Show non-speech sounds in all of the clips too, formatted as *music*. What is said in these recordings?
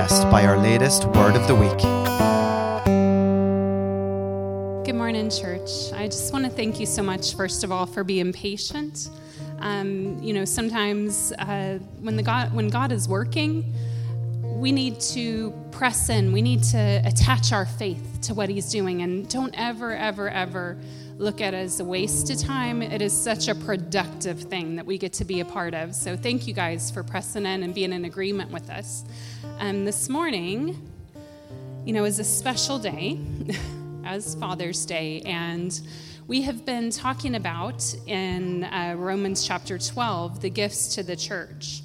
blessed by our latest Word of the Week. Good morning, church. I just want to thank you so much, first of all, for being patient. Um, you know, sometimes uh, when the God when God is working, we need to press in. We need to attach our faith to what He's doing, and don't ever, ever, ever look at as a waste of time. It is such a productive thing that we get to be a part of. So thank you guys for pressing in and being in agreement with us. Um, this morning, you know, is a special day *laughs* as Father's Day, and we have been talking about in uh, Romans chapter 12 the gifts to the church.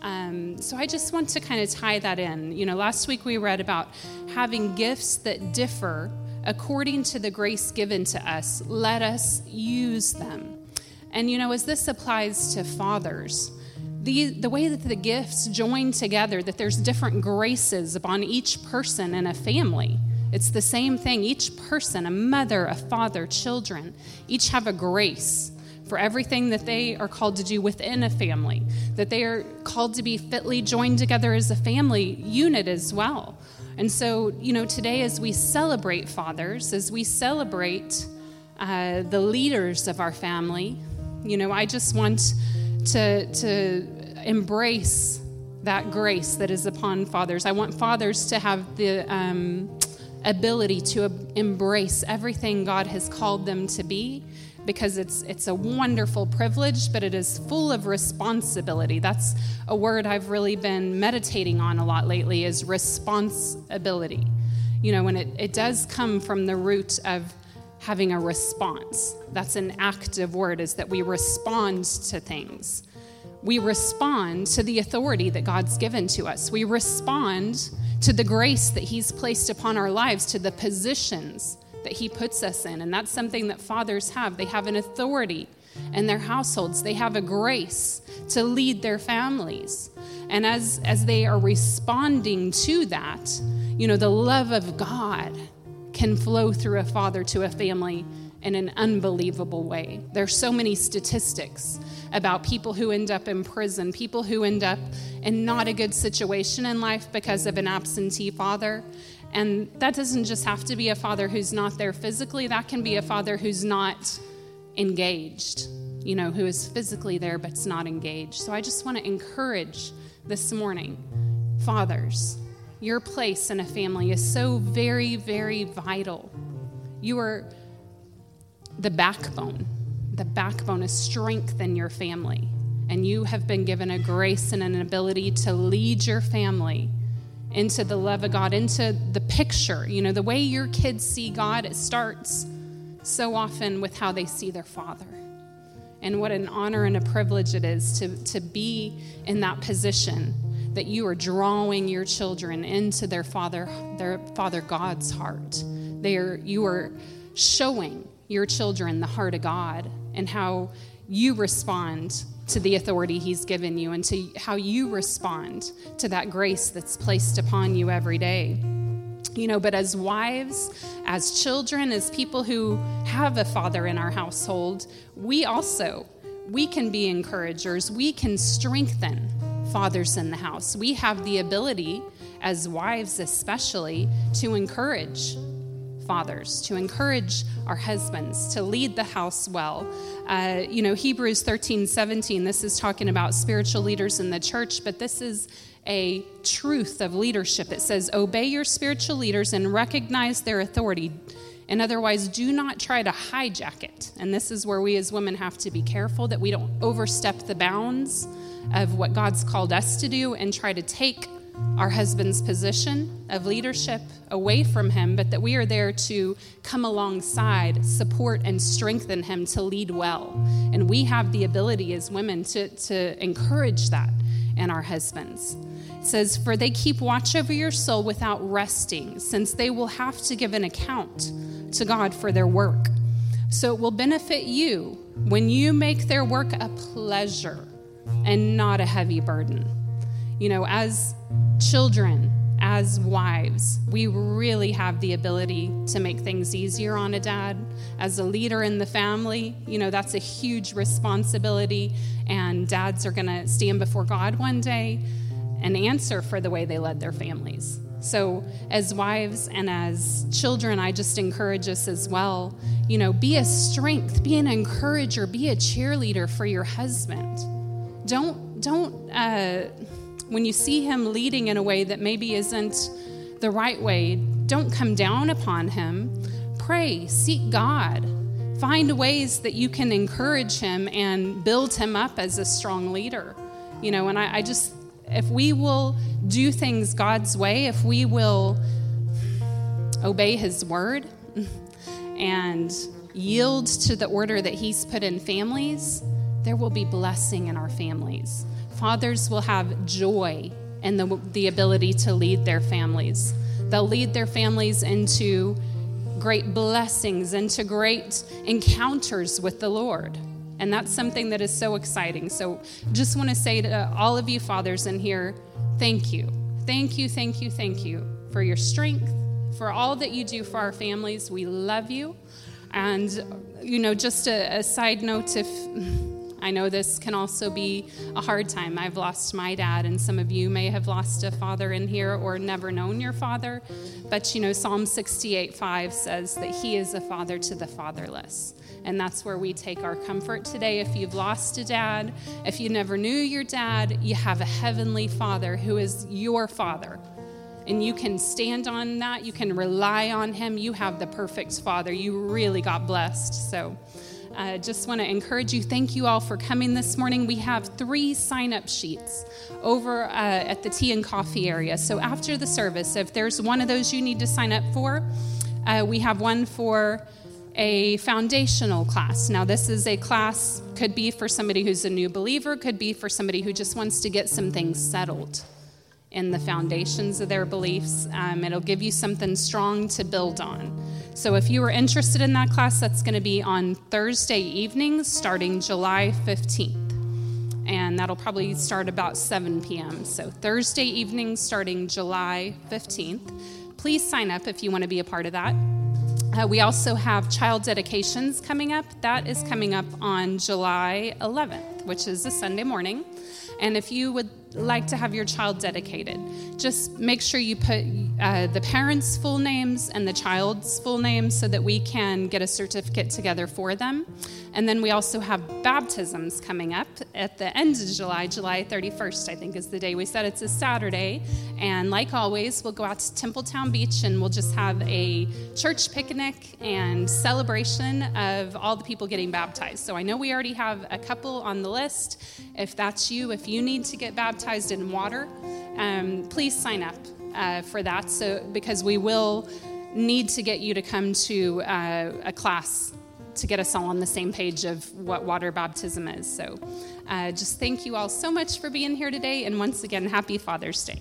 Um, so I just want to kind of tie that in. You know, last week we read about having gifts that differ according to the grace given to us, let us use them. And you know, as this applies to fathers, the, the way that the gifts join together, that there's different graces upon each person in a family. It's the same thing. Each person, a mother, a father, children, each have a grace for everything that they are called to do within a family, that they are called to be fitly joined together as a family unit as well. And so, you know, today as we celebrate fathers, as we celebrate uh, the leaders of our family, you know, I just want to, to embrace that grace that is upon fathers. I want fathers to have the um, ability to embrace everything God has called them to be because it's it's a wonderful privilege but it is full of responsibility. That's a word i've really been meditating on a lot lately is responsibility. You know when it, it does come from the root of having a response that's an active word is that we respond to things. We respond to the authority that god's given to us. We respond to the grace that he's placed upon our lives to the positions that He puts us in. And that's something that fathers have. They have an authority in their households, they have a grace to lead their families. And as, as they are responding to that, you know, the love of God can flow through a father to a family in an unbelievable way. There's so many statistics about people who end up in prison, people who end up in not a good situation in life because of an absentee father. And that doesn't just have to be a father who's not there physically, that can be a father who's not engaged, you know, who is physically there but's not engaged. So I just want to encourage this morning, fathers, your place in a family is so very, very vital. You are the backbone. The backbone is strength in your family. And you have been given a grace and an ability to lead your family into the love of God, into the picture. You know, the way your kids see God, it starts so often with how they see their father. And what an honor and a privilege it is to, to be in that position that you are drawing your children into their father, their father God's heart. They are, you are showing your children the heart of God and how you respond to the authority He's given you and to how you respond to that grace that's placed upon you every day. You know, but as wives, as children, as people who have a father in our household, we also we can be encouragers. We can strengthen fathers in the house. We have the ability as wives especially to encourage fathers, to encourage our husbands to lead the house well. Uh, you know, Hebrews 13, 17, this is talking about spiritual leaders in the church, but this is a truth of leadership. It says, Obey your spiritual leaders and recognize their authority. And otherwise, do not try to hijack it. And this is where we as women have to be careful that we don't overstep the bounds of what God's called us to do and try to take our husband's position of leadership away from him, but that we are there to come alongside, support, and strengthen him to lead well. And we have the ability as women to, to encourage that in our husbands. It says, For they keep watch over your soul without resting, since they will have to give an account to God for their work. So it will benefit you when you make their work a pleasure and not a heavy burden. You know, as children, as wives, we really have the ability to make things easier on a dad. As a leader in the family, you know, that's a huge responsibility, and dads are going to stand before God one day. and answer for the way they led their families. So, as wives and as children, I just encourage us as well. You know, be a strength, be an encourager, be a cheerleader for your husband. Don't, don't, uh, when you see him leading in a way that maybe isn't the right way, don't come down upon him. Pray, seek God. Find ways that you can encourage him and build him up as a strong leader. You know, and I, I just, if we will do things God's way, if we will obey his word *laughs* and yield to the order that he's put in families, there will be blessing in our families. Fathers will have joy and the, the ability to lead their families. They'll lead their families into great blessings, into great encounters with the Lord. And that's something that is so exciting. So, just want to say to all of you fathers in here, thank you. Thank you, thank you, thank you for your strength, for all that you do for our families. We love you. And, you know, just a, a side note if *laughs* I know this can also be a hard time. I've lost my dad, and some of you may have lost a father in here or never known your father. But you know, Psalm 68 5 says that he is a father to the fatherless. And that's where we take our comfort today. If you've lost a dad, if you never knew your dad, you have a heavenly father who is your father. And you can stand on that. You can rely on him. You have the perfect father. You really got blessed. So, uh, just want to encourage you. Thank you all for coming this morning. We have three sign up sheets over uh, at the tea and coffee area. So after the service, if there's one of those you need to sign up for, uh, we have one for a foundational class. Now, this is a class, could be for somebody who's a new believer, could be for somebody who just wants to get some things settled in the foundations of their beliefs. Um, it'll give you something strong to build on. So if you are interested in that class, that's going to be on Thursday evenings starting July 15th. And that'll probably start about 7 p.m. So Thursday evenings starting July 15th. Please sign up if you want to be a part of that. Uh, we also have child dedications coming up. That is coming up on July 11th, which is a Sunday morning. And if you would like to have your child dedicated, just make sure you put uh, the parents' full names and the child's full names so that we can get a certificate together for them. And then we also have baptisms coming up at the end of July, July 31st, I think is the day we said. It's a Saturday. And like always, we'll go out to Templetown Beach and we'll just have a church picnic and celebration of all the people getting baptized. So I know we already have a couple on the list. If that's you, if you need to get baptized in water, um, please sign up uh, for that. So because we will need to get you to come to uh, a class to get us all on the same page of what water baptism is. So uh, just thank you all so much for being here today. And once again, happy Father's Day.